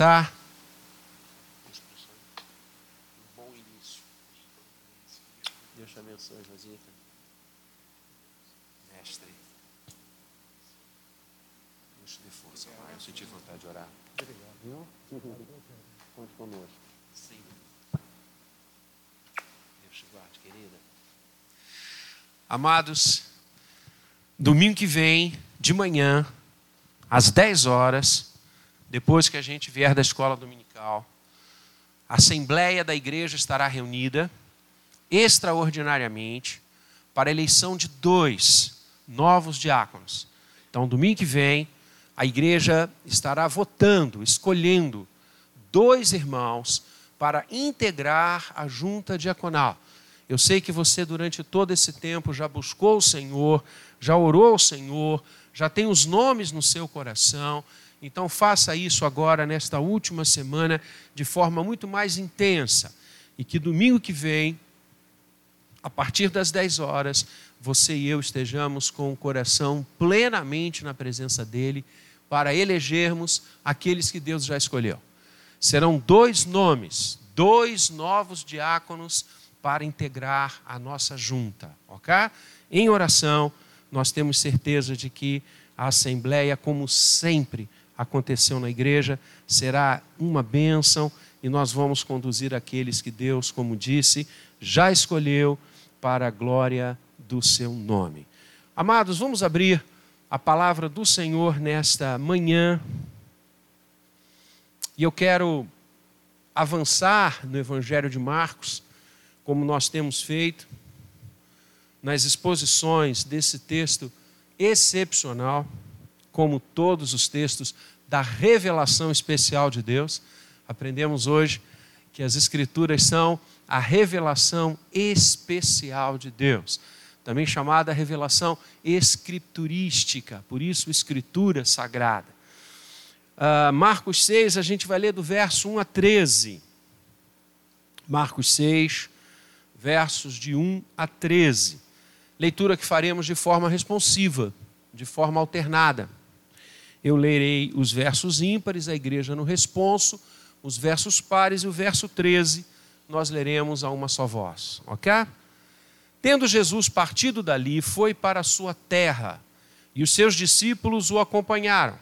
Tá? Bom início. Deus te abençoe, Rosita. Mestre. Deus te dê força, Pai. Eu senti vontade de orar. Obrigado, viu? Conte conosco. Sim. Deus te guarde, querida. Amados, domingo que vem, de manhã, às 10 horas, depois que a gente vier da escola dominical, a Assembleia da Igreja estará reunida extraordinariamente para a eleição de dois novos diáconos. Então, domingo que vem, a igreja estará votando, escolhendo dois irmãos para integrar a junta diaconal. Eu sei que você, durante todo esse tempo, já buscou o Senhor, já orou ao Senhor, já tem os nomes no seu coração. Então, faça isso agora, nesta última semana, de forma muito mais intensa. E que domingo que vem, a partir das 10 horas, você e eu estejamos com o coração plenamente na presença dEle, para elegermos aqueles que Deus já escolheu. Serão dois nomes, dois novos diáconos para integrar a nossa junta, ok? Em oração, nós temos certeza de que a assembleia, como sempre aconteceu na igreja, será uma bênção e nós vamos conduzir aqueles que Deus, como disse, já escolheu para a glória do seu nome. Amados, vamos abrir a palavra do Senhor nesta manhã. E eu quero avançar no Evangelho de Marcos como nós temos feito, nas exposições desse texto excepcional, como todos os textos da revelação especial de Deus. Aprendemos hoje que as Escrituras são a revelação especial de Deus, também chamada revelação escriturística, por isso, Escritura Sagrada. Uh, Marcos 6, a gente vai ler do verso 1 a 13. Marcos 6, versos de 1 a 13. Leitura que faremos de forma responsiva, de forma alternada. Eu lerei os versos ímpares, a igreja no responso, os versos pares e o verso 13 nós leremos a uma só voz, ok? Tendo Jesus partido dali, foi para a sua terra, e os seus discípulos o acompanharam.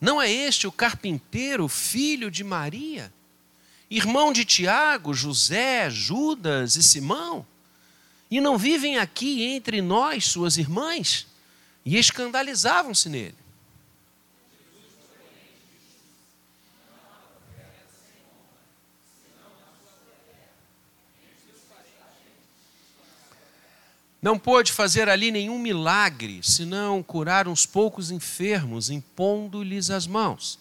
Não é este o carpinteiro, filho de Maria, irmão de Tiago, José, Judas e Simão? E não vivem aqui entre nós, suas irmãs? E escandalizavam-se nele. Não pôde fazer ali nenhum milagre, senão curar uns poucos enfermos, impondo-lhes as mãos.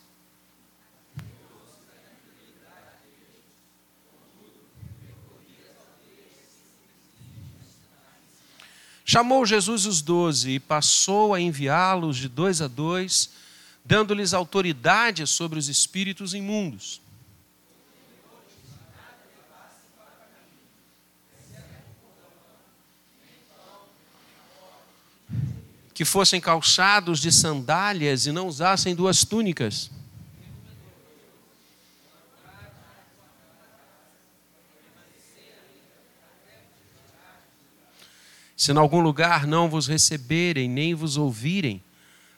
Chamou Jesus os doze e passou a enviá-los de dois a dois, dando-lhes autoridade sobre os espíritos imundos. Que fossem calçados de sandálias e não usassem duas túnicas. Se em algum lugar não vos receberem, nem vos ouvirem,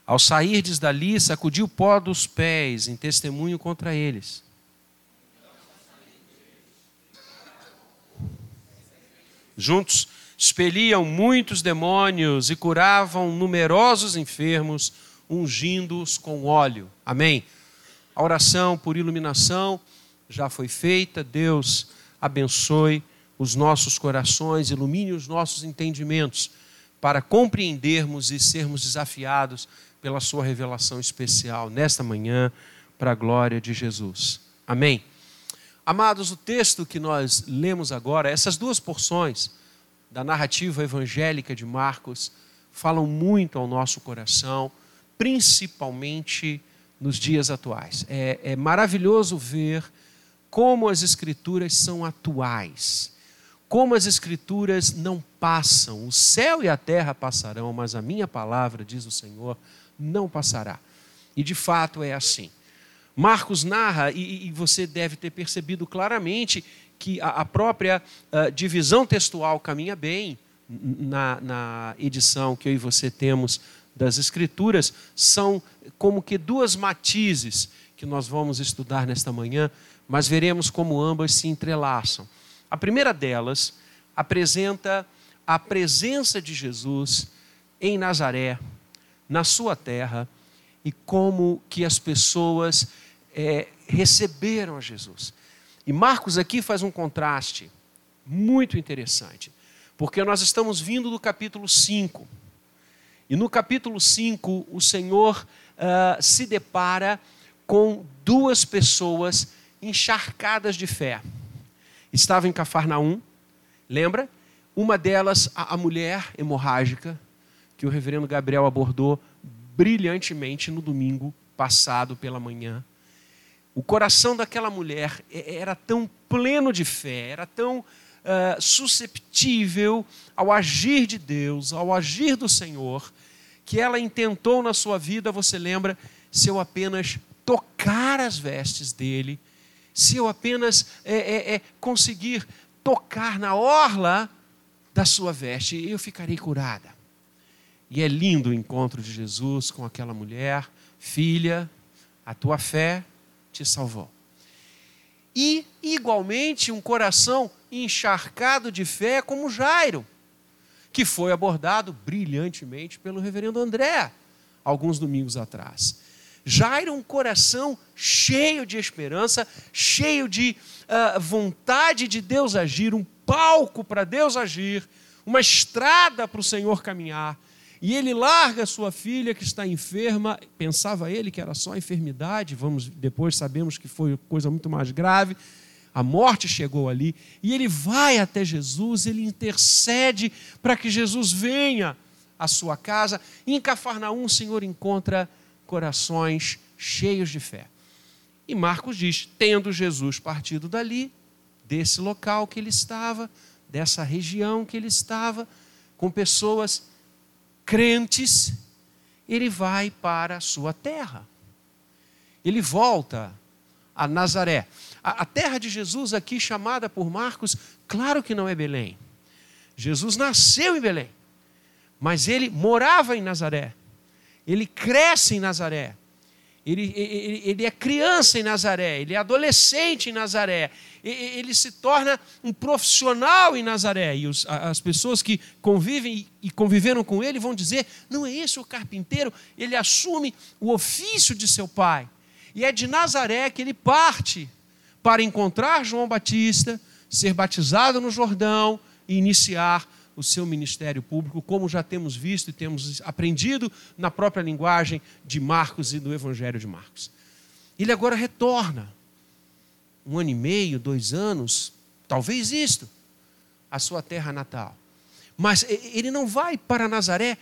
ao sairdes dali, sacudi o pó dos pés em testemunho contra eles. Juntos expeliam muitos demônios e curavam numerosos enfermos, ungindo-os com óleo. Amém. A oração por iluminação já foi feita. Deus abençoe os nossos corações, ilumine os nossos entendimentos para compreendermos e sermos desafiados pela sua revelação especial nesta manhã para a glória de Jesus. Amém. Amados, o texto que nós lemos agora, essas duas porções, da narrativa evangélica de Marcos falam muito ao nosso coração principalmente nos dias atuais. É, é maravilhoso ver como as Escrituras são atuais, como as Escrituras não passam. O céu e a terra passarão, mas a minha palavra, diz o Senhor, não passará. E de fato é assim. Marcos narra, e, e você deve ter percebido claramente que a, a própria uh, divisão textual caminha bem na, na edição que eu e você temos das Escrituras, são como que duas matizes que nós vamos estudar nesta manhã, mas veremos como ambas se entrelaçam. A primeira delas apresenta a presença de Jesus em Nazaré, na sua terra, e como que as pessoas é, receberam a Jesus. E Marcos aqui faz um contraste muito interessante, porque nós estamos vindo do capítulo 5. E no capítulo 5, o Senhor uh, se depara com duas pessoas encharcadas de fé. Estava em Cafarnaum, lembra? Uma delas, a, a mulher hemorrágica, que o reverendo Gabriel abordou brilhantemente no domingo passado pela manhã. O coração daquela mulher era tão pleno de fé, era tão uh, susceptível ao agir de Deus, ao agir do Senhor, que ela intentou na sua vida, você lembra, se eu apenas tocar as vestes dele, se eu apenas é, é, é, conseguir tocar na orla da sua veste, eu ficarei curada. E é lindo o encontro de Jesus com aquela mulher, filha, a tua fé te salvou. E, igualmente, um coração encharcado de fé como Jairo, que foi abordado brilhantemente pelo reverendo André, alguns domingos atrás. Jairo, um coração cheio de esperança, cheio de uh, vontade de Deus agir, um palco para Deus agir, uma estrada para o Senhor caminhar. E ele larga sua filha que está enferma, pensava ele que era só enfermidade, vamos depois sabemos que foi coisa muito mais grave. A morte chegou ali e ele vai até Jesus, ele intercede para que Jesus venha à sua casa. E em Cafarnaum o Senhor encontra corações cheios de fé. E Marcos diz: tendo Jesus partido dali, desse local que ele estava, dessa região que ele estava, com pessoas crentes, ele vai para a sua terra. Ele volta a Nazaré. A, a, terra de Jesus, aqui chamada por Marcos, claro que não é Belém. Jesus nasceu em Belém, mas ele morava em Nazaré. Ele cresce em Nazaré. Ele, ele, ele, é criança em Nazaré, ele é adolescente em Nazaré, ele se torna um profissional em Nazaré. E os, as pessoas que convivem e conviveram com ele vão dizer: não é esse o carpinteiro, ele assume o ofício de seu pai. E é de Nazaré que ele parte para encontrar João Batista, ser batizado no Jordão e iniciar o seu ministério público, como já temos visto e temos aprendido na própria linguagem de Marcos e do Evangelho de Marcos. Ele agora retorna, um ano e meio, dois anos, talvez isto, à sua terra natal. Mas ele não vai para Nazaré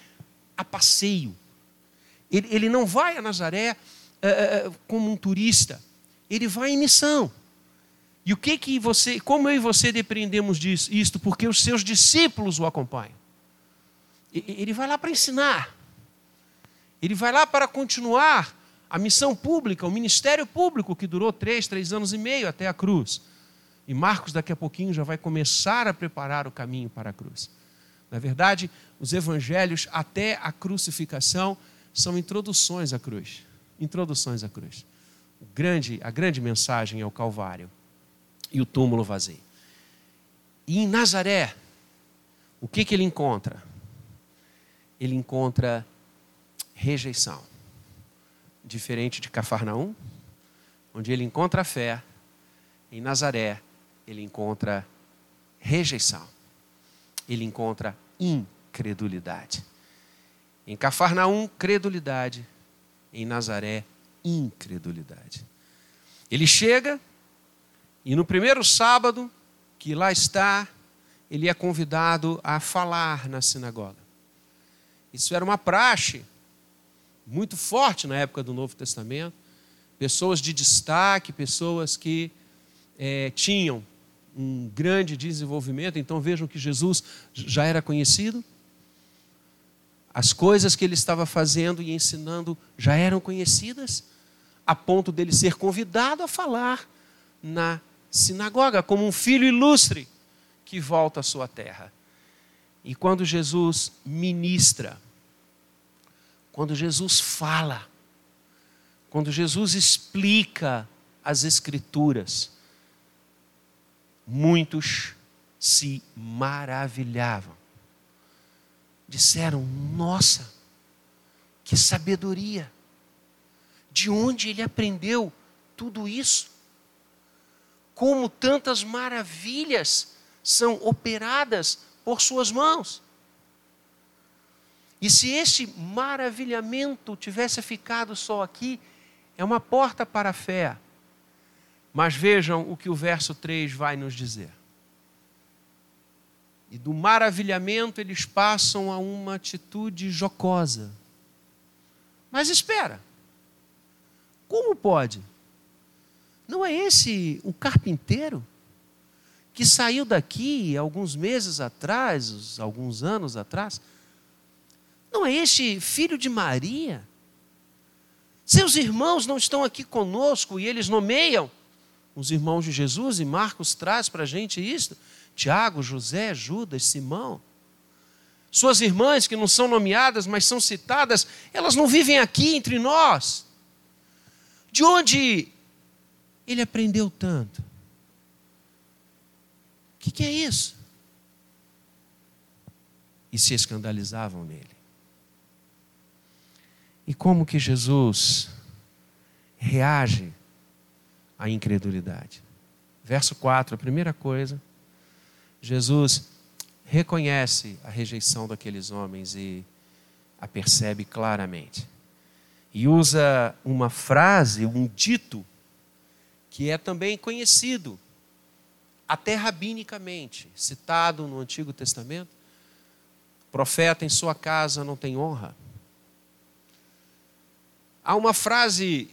a passeio. Ele, ele não vai a Nazaré uh, como um turista. Ele vai em missão. E o que que você, como eu e você depreendemos disso? Isto porque os seus discípulos o acompanham. Ele vai lá para ensinar. Ele vai lá para continuar a missão pública, o ministério público que durou três, três anos e meio até a cruz. E Marcos daqui a pouquinho já vai começar a preparar o caminho para a cruz. Na verdade, os evangelhos até a crucificação são introduções à cruz. Introduções à cruz. O grande, a grande mensagem é o Calvário e o túmulo vazio. E em Nazaré, o que, que ele encontra? Ele encontra rejeição. Diferente de Cafarnaum, onde ele encontra fé, em Nazaré, ele encontra rejeição. Ele encontra incredulidade. Em Cafarnaum, credulidade. Em Nazaré, incredulidade. Ele chega e no primeiro sábado que lá está, ele é convidado a falar na sinagoga. Isso era uma praxe muito forte na época do Novo Testamento. Pessoas de destaque, pessoas que é, tinham um grande desenvolvimento. Então vejam que Jesus já era conhecido. As coisas que ele estava fazendo e ensinando já eram conhecidas, a ponto dele ser convidado a falar na sinagoga, como um filho ilustre que volta à sua terra. E quando Jesus ministra, quando Jesus fala, quando Jesus explica as Escrituras, muitos se maravilhavam. Disseram: Nossa, que sabedoria! De onde ele aprendeu tudo isso? Como tantas maravilhas são operadas por suas mãos. E se esse maravilhamento tivesse ficado só aqui, é uma porta para a fé. Mas vejam o que o verso 3 vai nos dizer. E do maravilhamento eles passam a uma atitude jocosa. Mas espera, como pode? Não é esse o carpinteiro que saiu daqui alguns meses atrás, alguns anos atrás? Não é este filho de Maria? Seus irmãos não estão aqui conosco e eles nomeiam os irmãos de Jesus, e Marcos traz para a gente isso: Tiago, José, Judas, Simão. Suas irmãs, que não são nomeadas, mas são citadas, elas não vivem aqui entre nós. De onde ele aprendeu tanto? O que, que é isso? E se escandalizavam nele. E como que Jesus reage à incredulidade? Verso 4, a primeira coisa, Jesus reconhece a rejeição daqueles homens e a percebe claramente. E usa uma frase, um dito, que é também conhecido, até rabinicamente, citado no Antigo Testamento: profeta em sua casa não tem honra. Há uma frase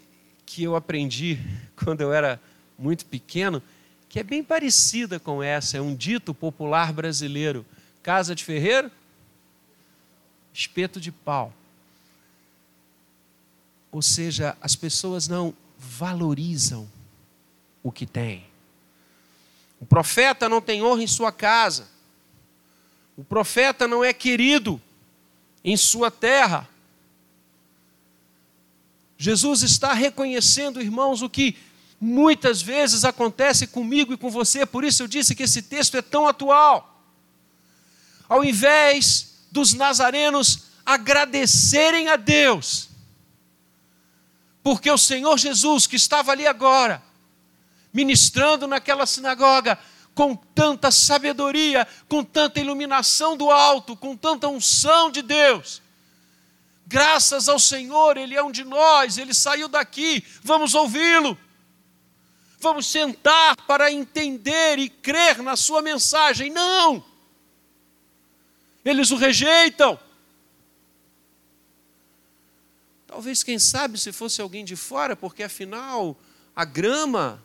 que eu aprendi quando eu era muito pequeno, que é bem parecida com essa, é um dito popular brasileiro: casa de ferreiro, espeto de pau. Ou seja, as pessoas não valorizam o que têm. O profeta não tem honra em sua casa. O profeta não é querido em sua terra. Jesus está reconhecendo, irmãos, o que muitas vezes acontece comigo e com você, por isso eu disse que esse texto é tão atual. Ao invés dos nazarenos agradecerem a Deus, porque o Senhor Jesus, que estava ali agora, ministrando naquela sinagoga, com tanta sabedoria, com tanta iluminação do alto, com tanta unção de Deus, Graças ao Senhor, Ele é um de nós, Ele saiu daqui, vamos ouvi-lo. Vamos sentar para entender e crer na Sua mensagem. Não! Eles o rejeitam. Talvez, quem sabe, se fosse alguém de fora, porque afinal a grama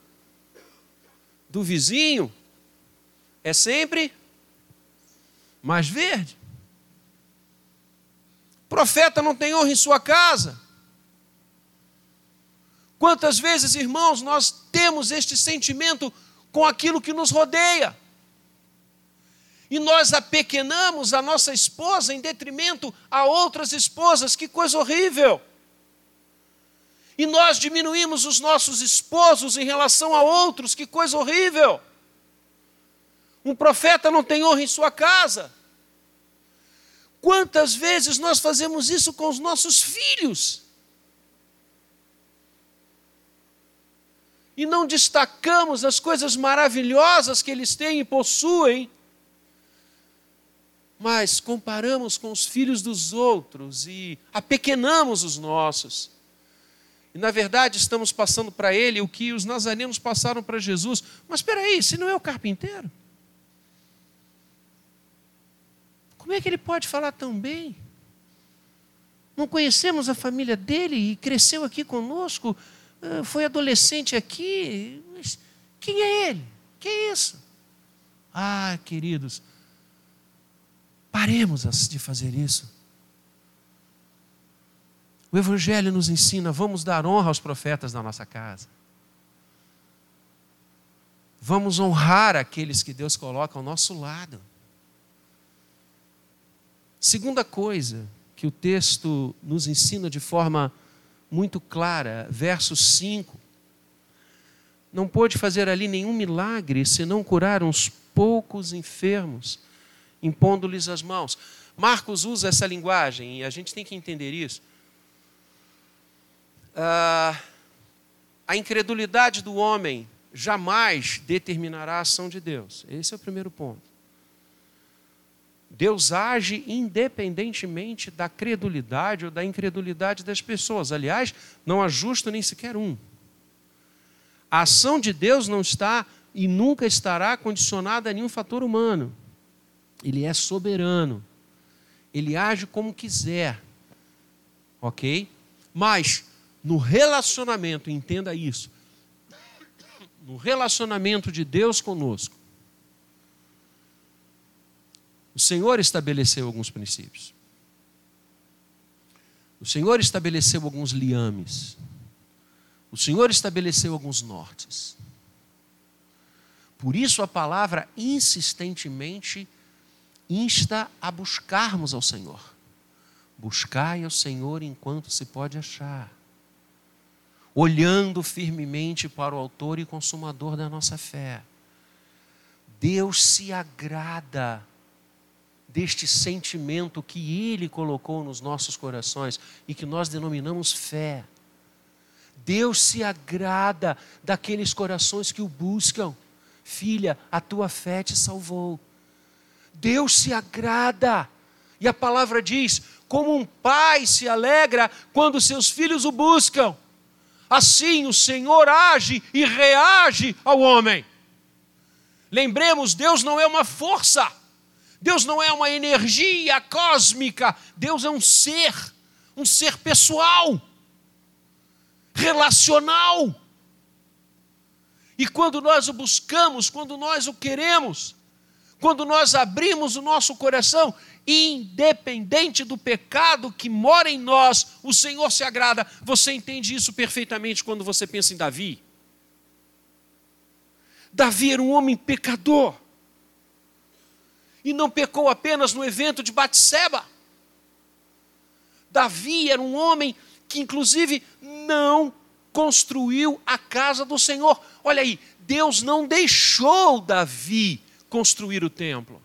do vizinho é sempre mais verde. Profeta não tem honra em sua casa. Quantas vezes, irmãos, nós temos este sentimento com aquilo que nos rodeia? E nós apequenamos a nossa esposa em detrimento a outras esposas, que coisa horrível! E nós diminuímos os nossos esposos em relação a outros, que coisa horrível! Um profeta não tem honra em sua casa. Quantas vezes nós fazemos isso com os nossos filhos? E não destacamos as coisas maravilhosas que eles têm e possuem, mas comparamos com os filhos dos outros e apequenamos os nossos. E na verdade estamos passando para ele o que os nazarenos passaram para Jesus. Mas espera aí, se não é o carpinteiro? Como é que ele pode falar tão bem? não conhecemos a família dele e cresceu aqui conosco, ah, foi adolescente aqui. Mas quem é ele? Que é isso? Ah, queridos, paremos de fazer isso. O Evangelho nos ensina: vamos dar honra aos profetas da nossa casa. Vamos honrar aqueles que Deus coloca ao nosso lado. Segunda coisa que o texto nos ensina de forma muito clara, verso 5. Não pôde fazer ali nenhum milagre senão curar uns poucos enfermos, impondo-lhes as mãos. Marcos usa essa linguagem e a gente tem que entender isso. Ah, a incredulidade do homem jamais determinará a ação de Deus. Esse é o primeiro ponto. Deus age independentemente da credulidade ou da incredulidade das pessoas. Aliás, não há justo nem sequer um. A ação de Deus não está e nunca estará condicionada a nenhum fator humano. Ele é soberano. Ele age como quiser. Ok? Mas, no relacionamento, entenda isso. No relacionamento de Deus conosco, o Senhor estabeleceu alguns princípios. O Senhor estabeleceu alguns liames. O Senhor estabeleceu alguns nortes. Por isso a palavra insistentemente insta a buscarmos ao Senhor. Buscai ao Senhor enquanto se pode achar, olhando firmemente para o Autor e Consumador da nossa fé. Deus se agrada deste sentimento que Ele colocou nos nossos corações e que nós denominamos fé. Deus se agrada daqueles corações que o buscam. Filha, a tua fé te salvou. Deus se agrada. E a palavra diz: como um pai se alegra quando seus filhos o buscam, assim o Senhor age e reage ao homem. Lembremos, Deus não é uma força, Deus não é uma energia cósmica, Deus é um ser, um ser pessoal, relacional. E quando nós o buscamos, quando nós o queremos, quando nós abrimos o nosso coração, independente do pecado que mora em nós, o Senhor se agrada. Você entende isso perfeitamente quando você pensa em Davi? Davi era um homem pecador e não pecou apenas no evento de Batseba. Davi era um homem que, inclusive, não construiu a casa do Senhor. Olha aí, Deus não deixou Davi construir o templo.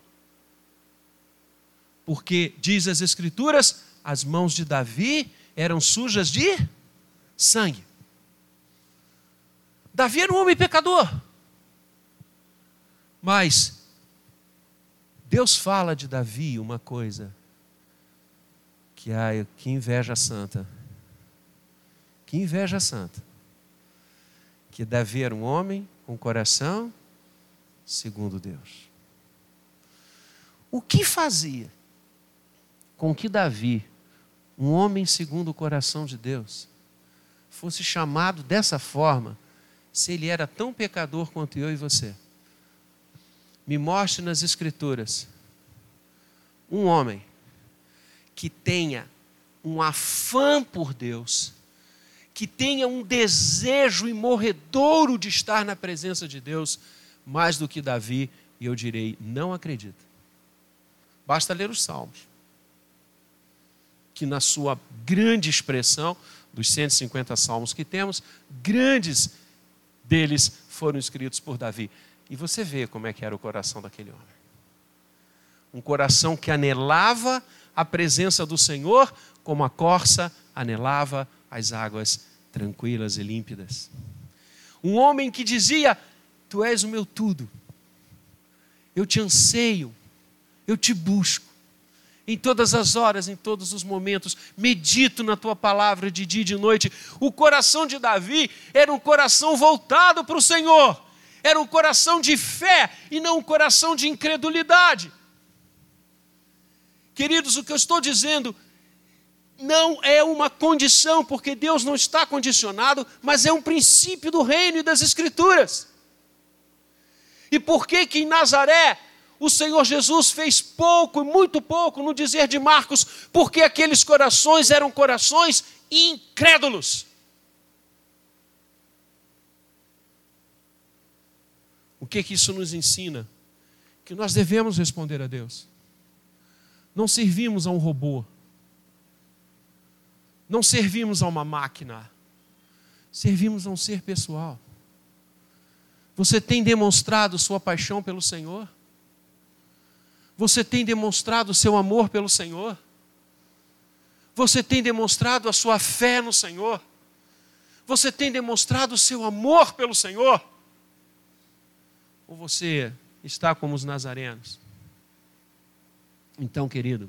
Porque, diz as Escrituras, as mãos de Davi eram sujas de sangue. Davi era um homem pecador. Mas Deus fala de Davi uma coisa que ai, que inveja santa. Que inveja santa. Que Davi era um homem com coração segundo Deus. O que fazia com que Davi, um homem segundo o coração de Deus, fosse chamado dessa forma, se ele era tão pecador quanto eu e você? Me mostre nas Escrituras um homem que tenha um afã por Deus, que tenha um desejo imorredouro de estar na presença de Deus, mais do que Davi, e eu direi: não acredito. Basta ler os Salmos, que na sua grande expressão, dos 150 salmos que temos, grandes deles foram escritos por Davi. E você vê como é que era o coração daquele homem. Um coração que anelava a presença do Senhor, como a corça anelava as águas tranquilas e límpidas. Um homem que dizia: Tu és o meu tudo, eu te anseio, eu te busco. Em todas as horas, em todos os momentos, medito na tua palavra de dia e de noite. O coração de Davi era um coração voltado para o Senhor era um coração de fé e não um coração de incredulidade. Queridos, o que eu estou dizendo, não é uma condição, porque Deus não está condicionado, mas é um princípio do reino e das Escrituras. E por que que em Nazaré o Senhor Jesus fez pouco e muito pouco no dizer de Marcos? Porque aqueles corações eram corações incrédulos. O que que isso nos ensina? Que nós devemos responder a Deus. Não servimos a um robô. Não servimos a uma máquina. Servimos a um ser pessoal. Você tem demonstrado sua paixão pelo Senhor? Você tem demonstrado seu amor pelo Senhor? Você tem demonstrado a sua fé no Senhor? Você tem demonstrado o seu amor pelo Senhor? Ou você está como os nazarenos? Então, querido,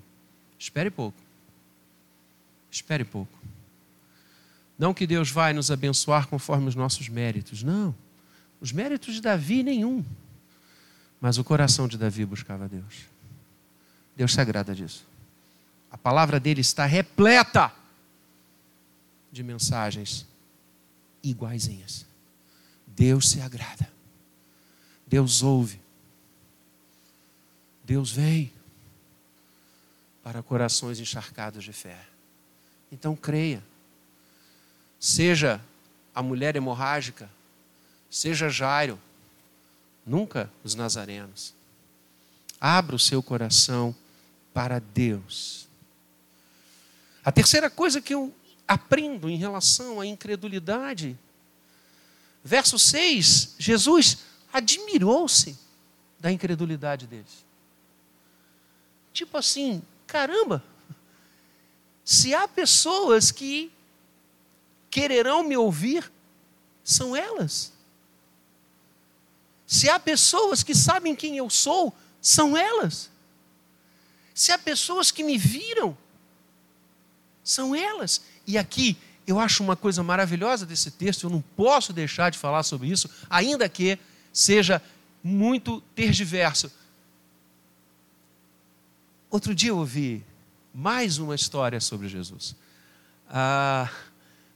espere pouco. Espere pouco. Não que Deus vai nos abençoar conforme os nossos méritos, não. Os méritos de Davi, nenhum. Mas o coração de Davi buscava Deus. Deus se agrada disso. A palavra dele está repleta de mensagens iguaizinhas. Deus se agrada. Deus ouve. Deus vem para corações encharcados de fé. Então creia. Seja a mulher hemorrágica, seja Jairo, nunca os nazarenos. Abra o seu coração para Deus. A terceira coisa que eu aprendo em relação à incredulidade, verso 6, Jesus admirou-se da incredulidade deles. Tipo assim, caramba, se há pessoas que quererão me ouvir, são elas. Se há pessoas que sabem quem eu sou, são elas. Se há pessoas que me viram, são elas. E aqui eu acho uma coisa maravilhosa desse texto, eu não posso deixar de falar sobre isso, ainda que seja muito tergiverso. Outro dia eu ouvi mais uma história sobre Jesus. Ah,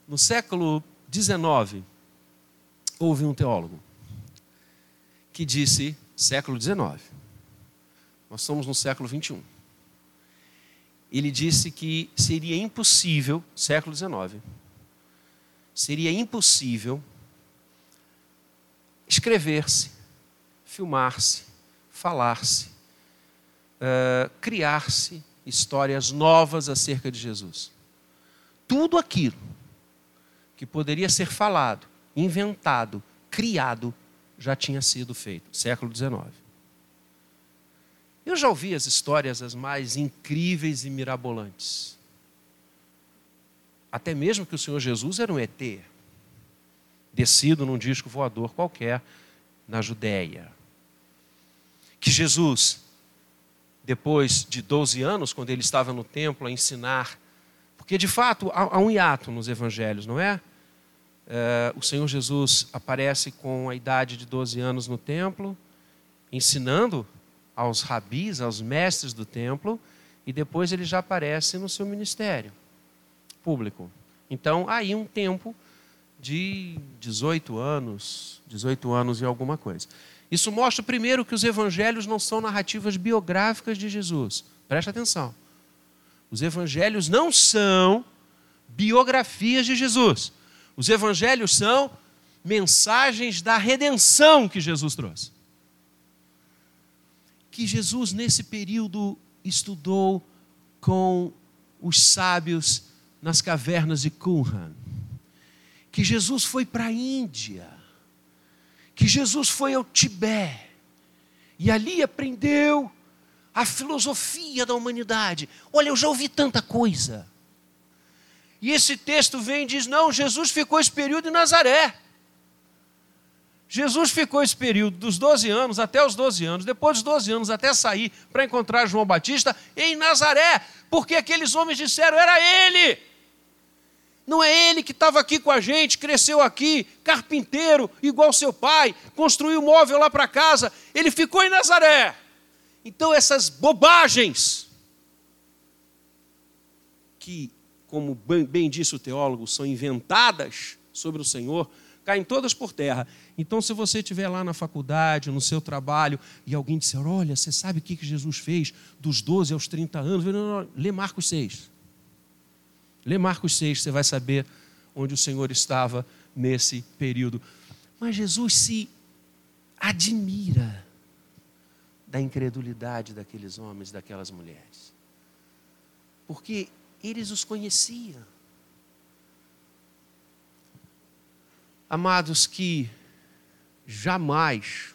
no século XIX, houve um teólogo que disse, século XIX, nós somos no século XXI. Ele disse que seria impossível, século XIX, seria impossível escrever-se, filmar-se, falar-se, uh, criar-se histórias novas acerca de Jesus. Tudo aquilo que poderia ser falado, inventado, criado, já tinha sido feito, século XIX. Eu já ouvi as histórias as mais incríveis e mirabolantes. Até mesmo que o Senhor Jesus era um ET, descido num disco voador qualquer na Judéia. Que Jesus depois de 12 anos, quando ele estava no templo a ensinar. Porque, de fato, há, um hiato nos evangelhos, não é? é? O Senhor Jesus aparece com a idade de 12 anos no templo, ensinando aos rabis, aos mestres do templo, e depois ele já aparece no seu ministério público. Então, aí um tempo de 18 anos, 18 anos e alguma coisa. Isso mostra, primeiro, que os evangelhos não são narrativas biográficas de Jesus. Preste atenção. Os evangelhos não são biografias de Jesus. Os evangelhos são mensagens da redenção que Jesus trouxe. Que Jesus, nesse período, estudou com os sábios nas cavernas de Qumran. Que Jesus foi para a Índia que Jesus foi ao Tibete e ali aprendeu a filosofia da humanidade. Olha, eu já ouvi tanta coisa. E esse texto vem e diz: não, Jesus ficou esse período em Nazaré. Jesus ficou esse período dos 12 anos até os 12 anos, depois dos 12 anos até sair para encontrar João Batista em Nazaré, porque aqueles homens disseram: era ele. Não é ele que estava aqui com a gente, cresceu aqui, carpinteiro, igual seu pai, construiu móvel lá para casa. Ele ficou em Nazaré. Então, essas bobagens que como bem disse o teólogo, são inventadas sobre o Senhor, caem todas por terra. Então, se você estiver lá na faculdade, no seu trabalho, e alguém disser: Olha, você sabe o que Jesus fez dos 12 aos 30 anos? Não, não, não. Lê Marcos 6. Lê Marcos 6, você vai saber onde o Senhor estava nesse período. Mas Jesus se admira da incredulidade daqueles homens, daquelas mulheres. Porque eles os conheciam. Amados, que jamais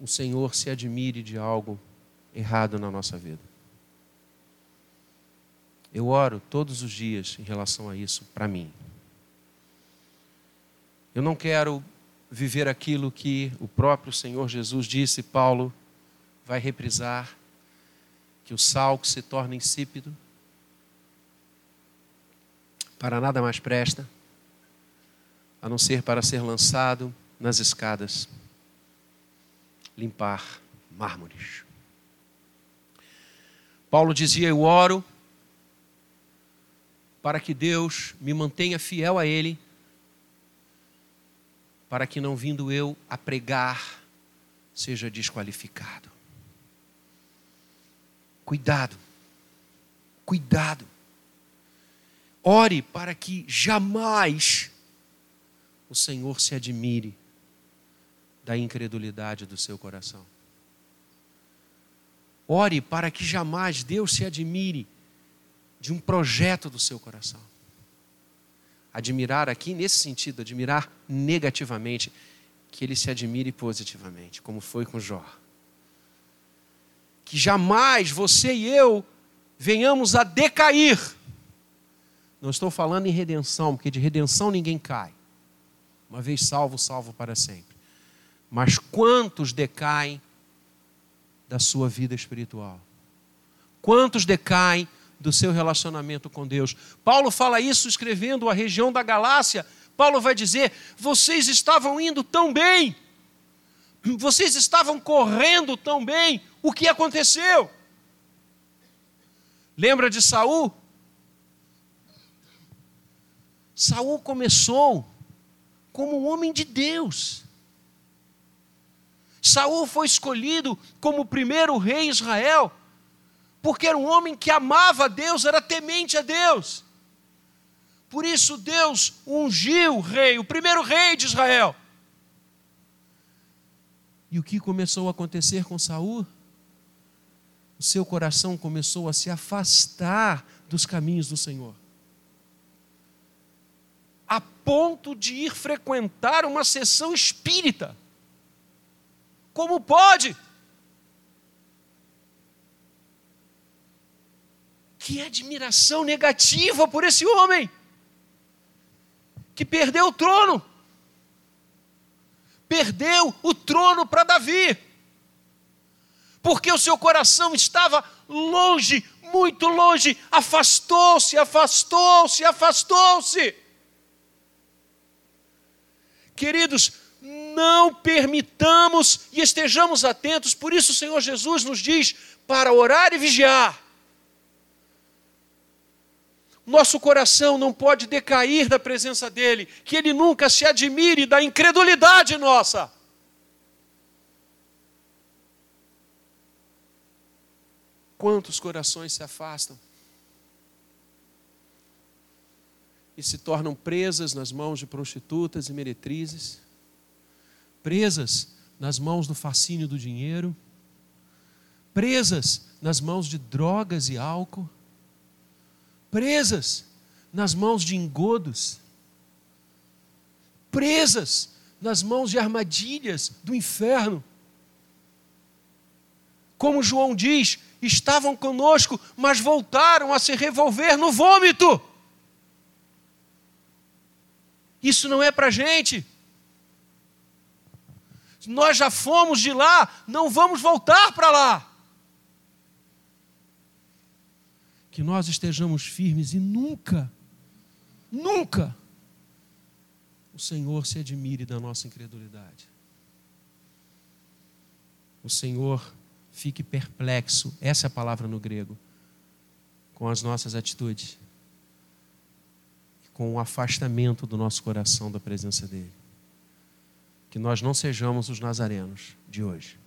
o Senhor se admire de algo errado na nossa vida. Eu oro todos os dias em relação a isso para mim. Eu não quero viver aquilo que o próprio Senhor Jesus disse, Paulo vai reprisar, que o sal que se torna insípido, para nada mais presta, a não ser para ser lançado nas escadas, limpar mármores. Paulo dizia: Eu oro para que Deus me mantenha fiel a Ele para que não vindo eu a pregar, seja desqualificado. Cuidado, cuidado. Ore para que jamais o Senhor se admire da incredulidade do seu coração. Ore para que jamais Deus se admire de um projeto do seu coração. Admirar aqui, nesse sentido, admirar negativamente, que ele se admire positivamente, como foi com Jó. Que jamais você e eu venhamos a decair. Não estou falando em redenção, porque de redenção ninguém cai. Uma vez salvo, salvo para sempre. Mas quantos decaem da sua vida espiritual? Quantos decaem do seu relacionamento com Deus. Paulo fala isso escrevendo a região da Galácia. Paulo vai dizer: vocês estavam indo tão bem, vocês estavam correndo tão bem, o que aconteceu? Lembra de Saul? Saul começou como um homem de Deus. Saul foi escolhido como o primeiro rei Israel porque era um homem que amava a Deus, era temente a Deus. Por isso Deus ungiu o rei, o primeiro rei de Israel. E o que começou a acontecer com Saul? O seu coração começou a se afastar dos caminhos do Senhor. A ponto de ir frequentar uma sessão espírita. Como pode? Que admiração negativa por esse homem que perdeu o trono. Perdeu o trono para Davi. Porque o seu coração estava longe, muito longe, afastou-se, afastou-se, afastou-se. Queridos, não permitamos e estejamos atentos, por isso o Senhor Jesus nos diz para orar e vigiar. Nosso coração não pode decair da presença dEle, que Ele nunca se admire da incredulidade nossa. Quantos corações se afastam e se tornam presas nas mãos de prostitutas e meretrizes, presas nas mãos do fascínio do dinheiro, presas nas mãos de drogas e álcool presas nas mãos de engodos, presas nas mãos de armadilhas do inferno. Como João diz, estavam conosco, mas voltaram a se revolver no vômito. Isso não é para gente. Nós já fomos de lá, não vamos voltar para lá. Que nós estejamos firmes e nunca, nunca o Senhor se admire da nossa incredulidade. O Senhor fique perplexo, essa é a palavra no grego, com as nossas atitudes, com o afastamento do nosso coração da presença dEle. Que nós não sejamos os nazarenos de hoje.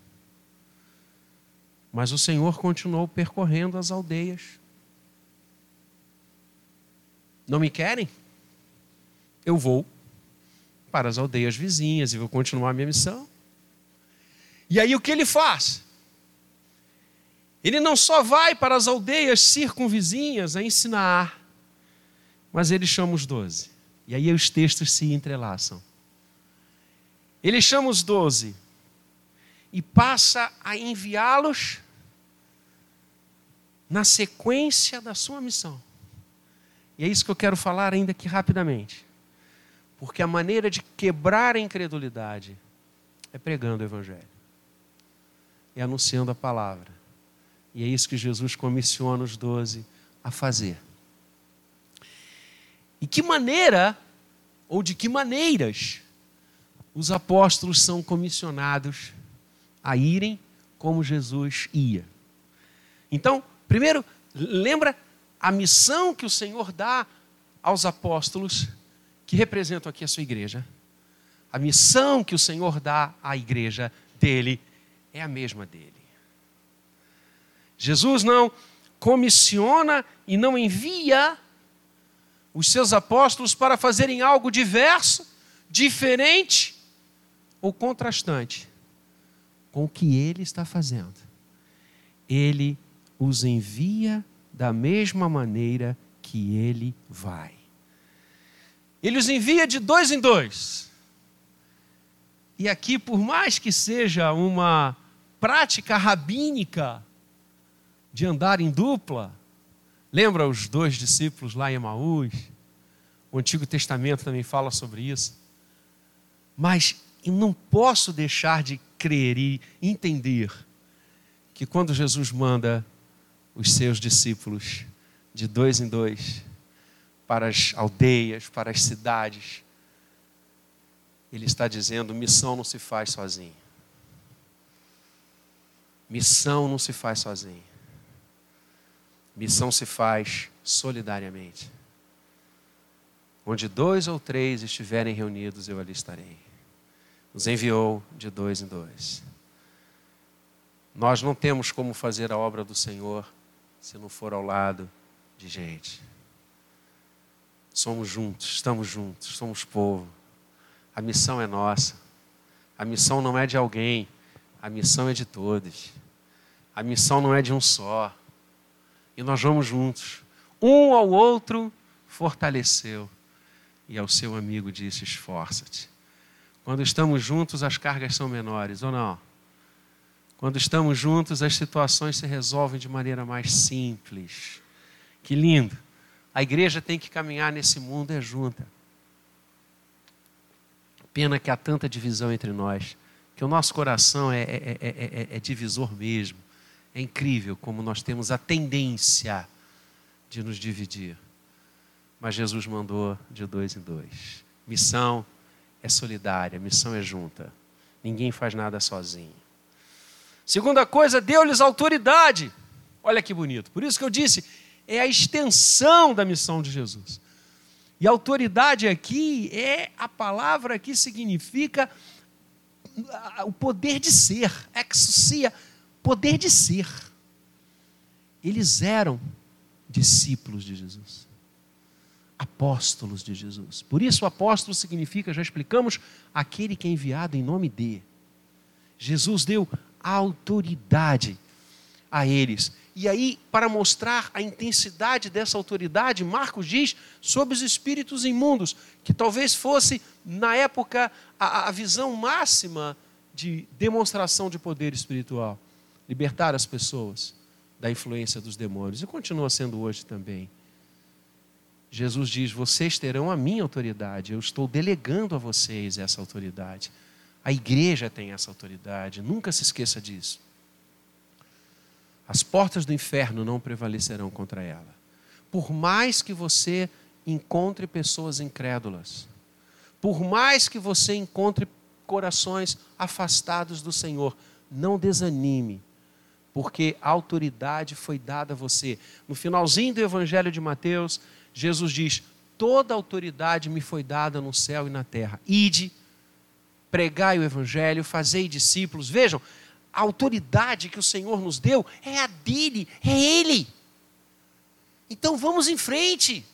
Mas o Senhor continuou percorrendo as aldeias. Não me querem? Eu vou para as aldeias vizinhas e vou continuar a minha missão. E aí o que ele faz? Ele não só vai para as aldeias circunvizinhas a ensinar, mas ele chama os doze. E aí os textos se entrelaçam. Ele chama os doze e passa a enviá-los na sequência da sua missão. E é isso que eu quero falar ainda aqui rapidamente. Porque a maneira de quebrar a incredulidade é pregando o Evangelho, é anunciando a palavra e é isso que Jesus comissiona os doze a fazer. E que maneira, ou de que maneiras, os apóstolos são comissionados a irem como Jesus ia? Então, primeiro, lembra a missão que o Senhor dá aos apóstolos, que representam aqui a sua igreja. A missão que o Senhor dá à igreja dele é a mesma dele. Jesus não comissiona e não envia os seus apóstolos para fazerem algo diverso, diferente ou contrastante com o que ele está fazendo. Ele os envia da mesma maneira que ele vai. Ele os envia de dois em dois. E aqui, por mais que seja uma prática rabínica, de andar em dupla. Lembra os dois discípulos lá em Emaús? O Antigo Testamento também fala sobre isso. Mas não posso deixar de crer e entender que quando Jesus manda os seus discípulos de dois em dois para as aldeias, para as cidades, ele está dizendo: missão não se faz sozinho. Missão não se faz sozinho. Missão se faz solidariamente. Onde dois ou três estiverem reunidos, eu ali estarei. Nos enviou de dois em dois. Nós não temos como fazer a obra do Senhor se não for ao lado de gente. Somos juntos, estamos juntos, somos povo. A missão é nossa. A missão não é de alguém, a missão é de todos. A missão não é de um só e nós vamos juntos. Um ao outro fortaleceu e ao seu amigo disse: esforça-te. Quando estamos juntos, as cargas são menores, ou não? Quando estamos juntos, as situações se resolvem de maneira mais simples. Que lindo! A igreja tem que caminhar nesse mundo é junta. Pena que há tanta divisão entre nós, que o nosso coração é, é, é, é divisor mesmo. É incrível como nós temos a tendência de nos dividir. Mas Jesus mandou de dois em dois. Missão é solidária, missão é junta. Ninguém faz nada sozinho. Segunda coisa, deu-lhes autoridade. Olha que bonito. Por isso que eu disse, é a extensão da missão de Jesus. E autoridade aqui é a palavra que significa o poder de ser, exousia poder de ser. Eles eram discípulos de Jesus, apóstolos de Jesus. Por isso, apóstolo significa, já explicamos, aquele que é enviado em nome de. Jesus deu autoridade a eles. E aí, para mostrar a intensidade dessa autoridade, Marcos diz sobre os espíritos imundos, que talvez fosse, na época, a, a visão máxima de demonstração de poder espiritual libertar as pessoas da influência dos demônios. E continua sendo hoje também. Jesus diz: Vocês terão a minha autoridade, eu estou delegando a vocês essa autoridade. A igreja tem essa autoridade, nunca se esqueça disso. As portas do inferno não prevalecerão contra ela. Por mais que você encontre pessoas incrédulas, por mais que você encontre corações afastados do Senhor, não desanime, porque a autoridade foi dada a você. No finalzinho do Evangelho de Mateus, Jesus diz: Toda autoridade me foi dada no céu e na terra. Ide, pregai o Evangelho, fazei discípulos. Vejam, a autoridade que o Senhor nos deu é a dele, é Ele. Então vamos em frente.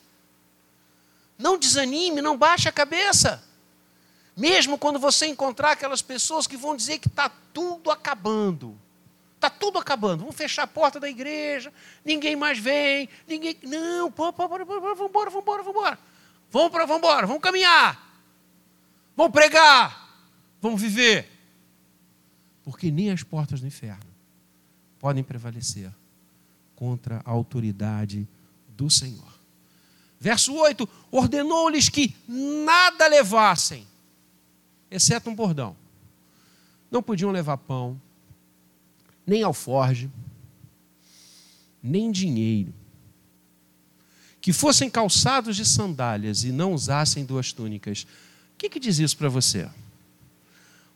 Não desanime, não baixe a cabeça. Mesmo quando você encontrar aquelas pessoas que vão dizer que está tudo acabando. Está tudo acabando. Vamos fechar a porta da igreja, ninguém mais vem, ninguém. Não, pô, pô, pô, vamos embora, vamos embora, vamos embora. Vamos para, vamos embora, vamos caminhar. Vamos pregar. Vamos viver. Porque nem as portas do inferno podem prevalecer contra a autoridade do Senhor. Verso 8: ordenou-lhes que nada levassem, exceto um bordão. Não podiam levar pão, nem alforge, nem dinheiro. Que fossem calçados de sandálias e não usassem duas túnicas. O que, que diz isso para você?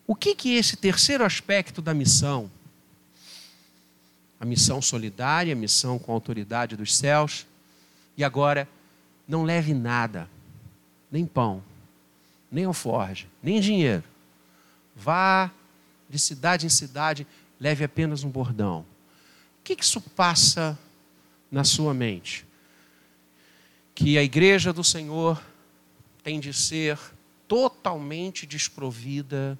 O que, que esse terceiro aspecto da missão, a missão solidária, a missão com a autoridade dos céus, e agora não leve nada, nem pão, nem alforge, nem dinheiro. Vá de cidade em cidade, leve apenas um bordão. O que isso passa na sua mente? Que a igreja do Senhor tem de ser totalmente desprovida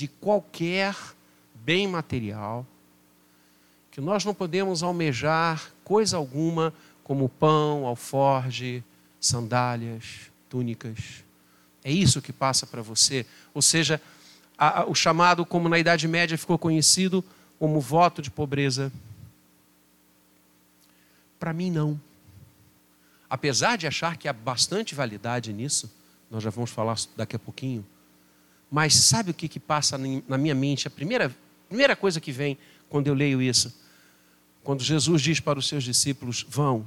de qualquer bem material, que nós não podemos almejar coisa alguma como pão, alforge, sandálias, túnicas. É isso que passa para você. Ou seja, a, a, o chamado, como na Idade Média ficou conhecido, como voto de pobreza. Para mim, não. Apesar de achar que há bastante validade nisso, nós já vamos falar daqui a pouquinho, mas sabe o que, que passa na minha mente? A primeira, primeira coisa que vem quando eu leio isso, quando Jesus diz para os seus discípulos: vão,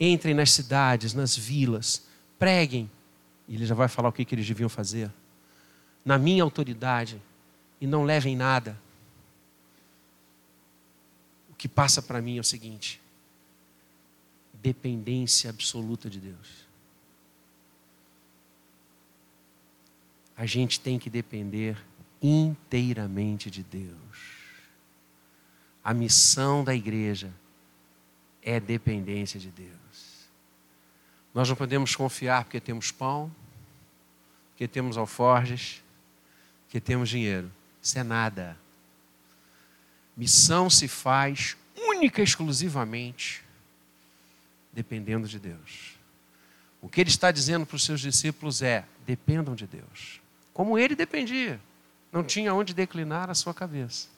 entrem nas cidades, nas vilas, preguem. E ele já vai falar o que, que eles deviam fazer. Na minha autoridade. E não levem nada. O que passa para mim é o seguinte: dependência absoluta de Deus. A gente tem que depender inteiramente de Deus. A missão da igreja é dependência de Deus. Nós não podemos confiar porque temos pão, porque temos alforjes, porque temos dinheiro. Isso é nada. Missão se faz única e exclusivamente dependendo de Deus. O que ele está dizendo para os seus discípulos é: dependam de Deus. Como ele dependia, não tinha onde declinar a sua cabeça,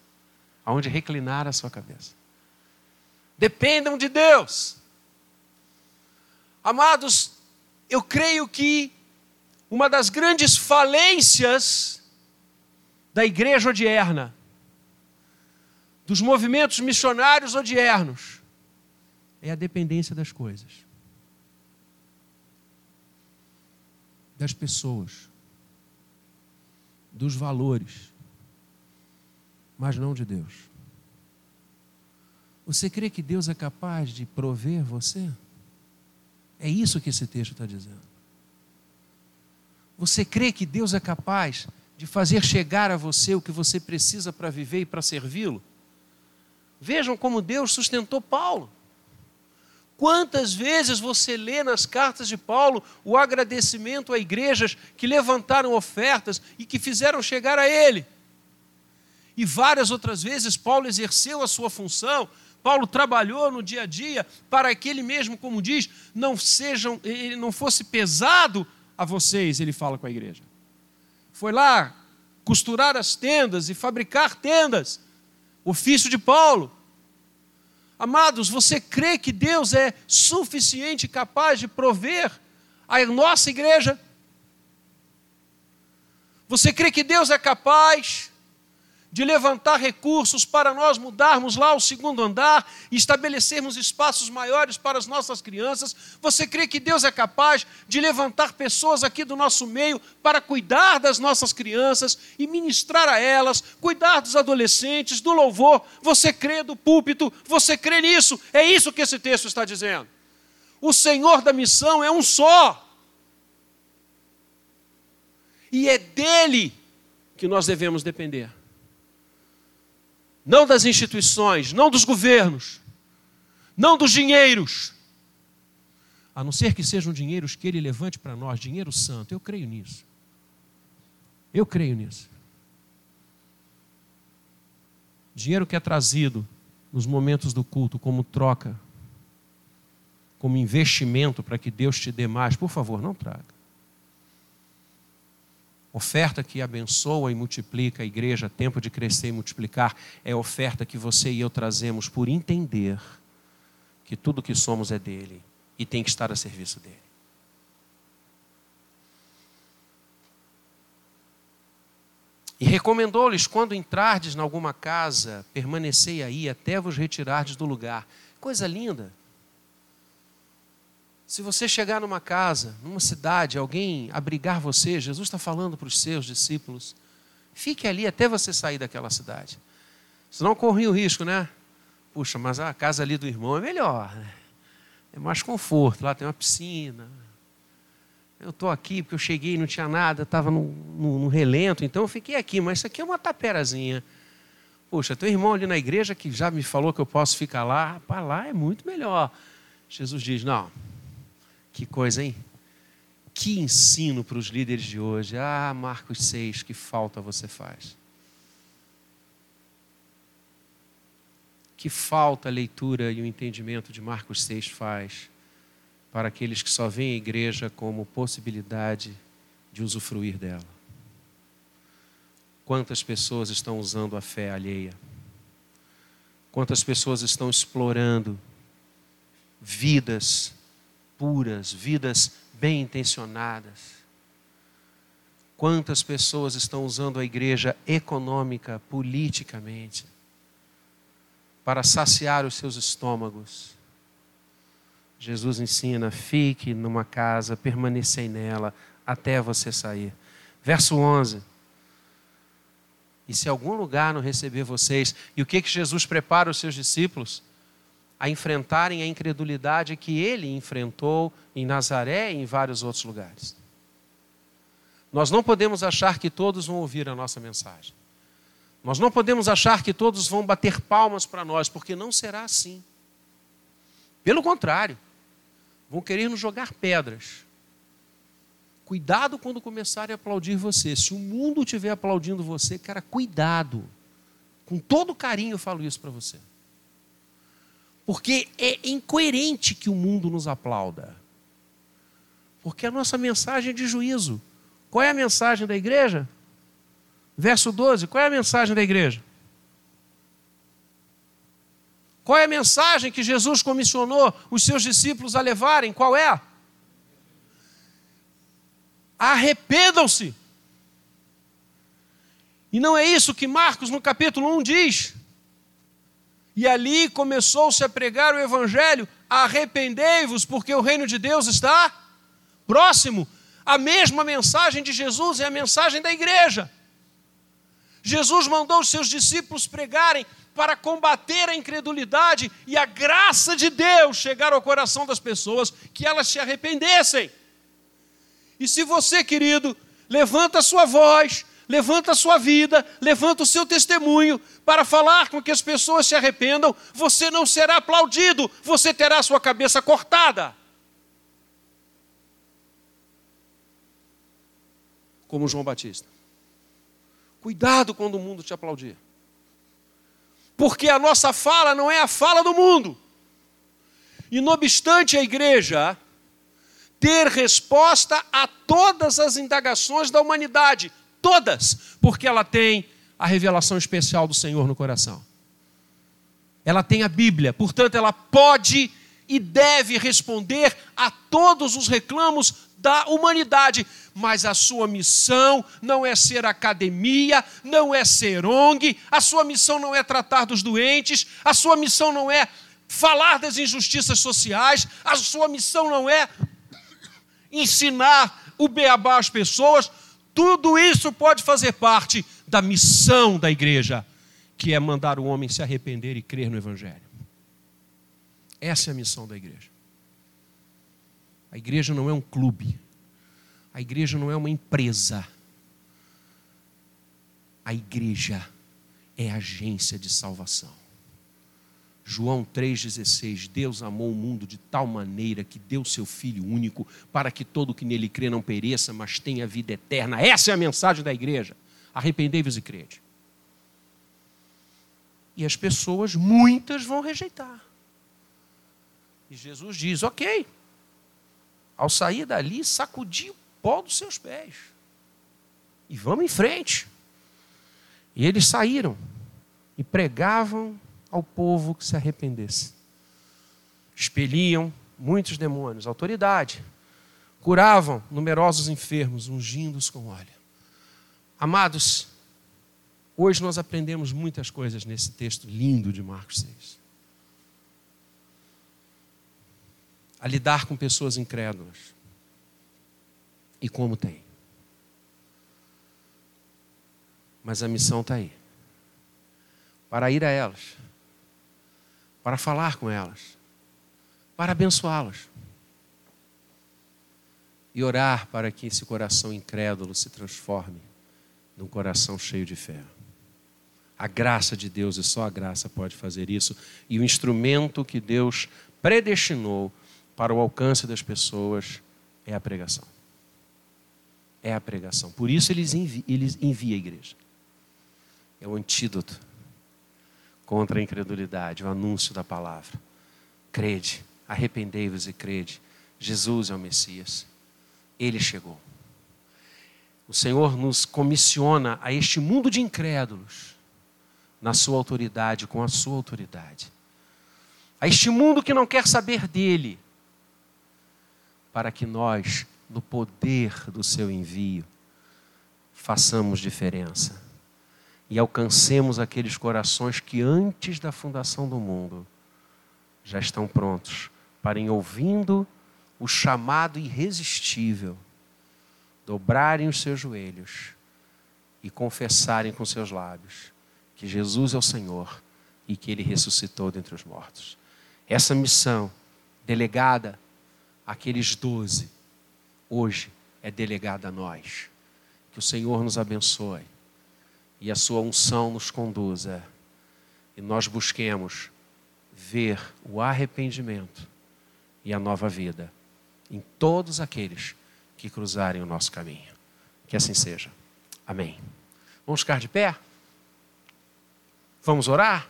aonde reclinar a sua cabeça. Dependam de Deus. Amados, eu creio que uma das grandes falências da igreja odierna, dos movimentos missionários odiernos, é a dependência das coisas, das pessoas, dos valores, mas não de Deus. Você crê que Deus é capaz de prover você? É isso que esse texto está dizendo. Você crê que Deus é capaz de fazer chegar a você o que você precisa para viver e para servi-lo? Vejam como Deus sustentou Paulo. Quantas vezes você lê nas cartas de Paulo o agradecimento a igrejas que levantaram ofertas e que fizeram chegar a ele? E várias outras vezes Paulo exerceu a sua função Paulo trabalhou no dia a dia para que ele mesmo, como diz, não sejam, ele não fosse pesado a vocês, ele fala com a igreja. Foi lá costurar as tendas e fabricar tendas. Ofício de Paulo. Amados, você crê que Deus é suficiente capaz de prover a nossa igreja? Você crê que Deus é capaz de levantar recursos para nós mudarmos lá o segundo andar e estabelecermos espaços maiores para as nossas crianças? Você crê que Deus é capaz de levantar pessoas aqui do nosso meio para cuidar das nossas crianças e ministrar a elas, cuidar dos adolescentes, do louvor? Você crê do púlpito? Você crê nisso? É isso que esse texto está dizendo. O Senhor da missão é um só. E é dele que nós devemos depender não das instituições, não dos governos, não dos dinheiros, a não ser que sejam dinheiros que ele levante para nós, dinheiro santo. Eu creio nisso. Eu creio nisso. Dinheiro que é trazido nos momentos do culto como troca, como investimento para que Deus te dê mais, por favor, não traga. Oferta que abençoa e multiplica a igreja, tempo de crescer e multiplicar, é oferta que você e eu trazemos por entender que tudo que somos é dele e tem que estar a serviço dele. E recomendou-lhes: quando entrardes em alguma casa, permanecei aí até vos retirardes do lugar. Coisa linda. Se você chegar numa casa, numa cidade, alguém abrigar você, Jesus está falando para os seus discípulos, fique ali até você sair daquela cidade. Senão corre o risco, né? Puxa, mas a casa ali do irmão é melhor, né? É mais conforto, lá tem uma piscina. Eu estou aqui porque eu cheguei e não tinha nada, estava no, no, no, relento, então eu fiquei aqui, mas isso aqui é uma taperazinha. Puxa, tem um irmão ali na igreja que já me falou que eu posso ficar lá, para lá é muito melhor. Jesus diz: não, que coisa, hein? Que ensino para os líderes de hoje. Ah, Marcos 6, que falta você faz. Que falta a leitura e o entendimento de Marcos 6 faz para aqueles que só veem a igreja como possibilidade de usufruir dela. Quantas pessoas estão usando a fé alheia? Quantas pessoas estão explorando vidas puras, vidas bem intencionadas. Quantas pessoas estão usando a igreja econômica, politicamente, para saciar os seus estômagos? Jesus ensina: fique numa casa, permanecei nela até você sair. Verso 11. E se algum lugar não receber vocês, e o que, que Jesus prepara os seus discípulos? A enfrentarem a incredulidade que ele enfrentou em Nazaré e em vários outros lugares. Nós não podemos achar que todos vão ouvir a nossa mensagem. Nós não podemos achar que todos vão bater palmas para nós, porque não será assim. Pelo contrário, vão querer nos jogar pedras. Cuidado quando começarem a aplaudir você. Se o mundo estiver aplaudindo você, cara, cuidado. Com todo carinho eu falo isso para você. Porque é incoerente que o mundo nos aplauda. Porque a nossa mensagem é de juízo. Qual é a mensagem da igreja? Verso 12, qual é a mensagem da igreja? Qual é a mensagem que Jesus comissionou os seus discípulos a levarem? Qual é? Arrependam-se. E não é isso que Marcos, no capítulo 1, diz? E ali começou-se a pregar o evangelho: arrependei-vos, porque o reino de Deus está próximo. A mesma mensagem de Jesus é a mensagem da igreja. Jesus mandou os seus discípulos pregarem para combater a incredulidade e a graça de Deus chegar ao coração das pessoas, que elas se arrependessem. E se você, querido, levanta a sua voz, levanta a sua vida, levanta o seu testemunho para falar com que as pessoas se arrependam, você não será aplaudido, você terá sua cabeça cortada. Como João Batista. Cuidado quando o mundo te aplaudir. Porque a nossa fala não é a fala do mundo. E não obstante a igreja ter resposta a todas as indagações da humanidade, Todas, porque ela tem a revelação especial do Senhor no coração. Ela tem a Bíblia, portanto, ela pode e deve responder a todos os reclamos da humanidade, mas a sua missão não é ser academia, não é ser ONG, a sua missão não é tratar dos doentes, a sua missão não é falar das injustiças sociais, a sua missão não é ensinar o beabá às pessoas. Tudo isso pode fazer parte da missão da igreja, que é mandar o homem se arrepender e crer no Evangelho. Essa é a missão da igreja. A igreja não é um clube. A igreja não é uma empresa. A igreja é agência de salvação. João 3,16: Deus amou o mundo de tal maneira que deu seu Filho único, para que todo que nele crê não pereça, mas tenha vida eterna. Essa é a mensagem da igreja. Arrependei-vos e crede. E as pessoas, muitas, vão rejeitar. E Jesus diz: Ok, ao sair dali, sacudi o pó dos seus pés. E vamos em frente. E eles saíram e pregavam ao povo que se arrependesse. Expeliam muitos demônios, autoridade. Curavam numerosos enfermos, ungindo-os com óleo. Amados, hoje nós aprendemos muitas coisas nesse texto lindo de Marcos 6. a lidar com pessoas incrédulas. E como tem. Mas a missão está aí para ir a elas, para falar com elas, para abençoá-las e orar para que esse coração incrédulo se transforme num coração cheio de fé. A graça de Deus e só a graça pode fazer isso, e o instrumento que Deus predestinou para o alcance das pessoas é a pregação. É a pregação. Por isso eles envi, eles envia a igreja. É o antídoto contra a incredulidade, o anúncio da palavra. Crede, arrependei-vos e crede. Jesus é o Messias. Ele chegou. O Senhor nos comissiona a este mundo de incrédulos na sua autoridade, com a sua autoridade. A este mundo que não quer saber dele, para que nós, no poder do seu envio, façamos diferença e alcancemos aqueles corações que antes da fundação do mundo já estão prontos para, em ouvindo o chamado irresistível, dobrarem os seus joelhos e confessarem com seus lábios que Jesus é o Senhor e que Ele ressuscitou dentre os mortos. Essa missão, delegada aqueles doze, hoje é delegada a nós. Que o Senhor nos abençoe e a sua unção nos conduza e nós busquemos ver o arrependimento e a nova vida em todos aqueles que cruzarem o nosso caminho. Que assim seja. Amém. Vamos ficar de pé? Vamos orar?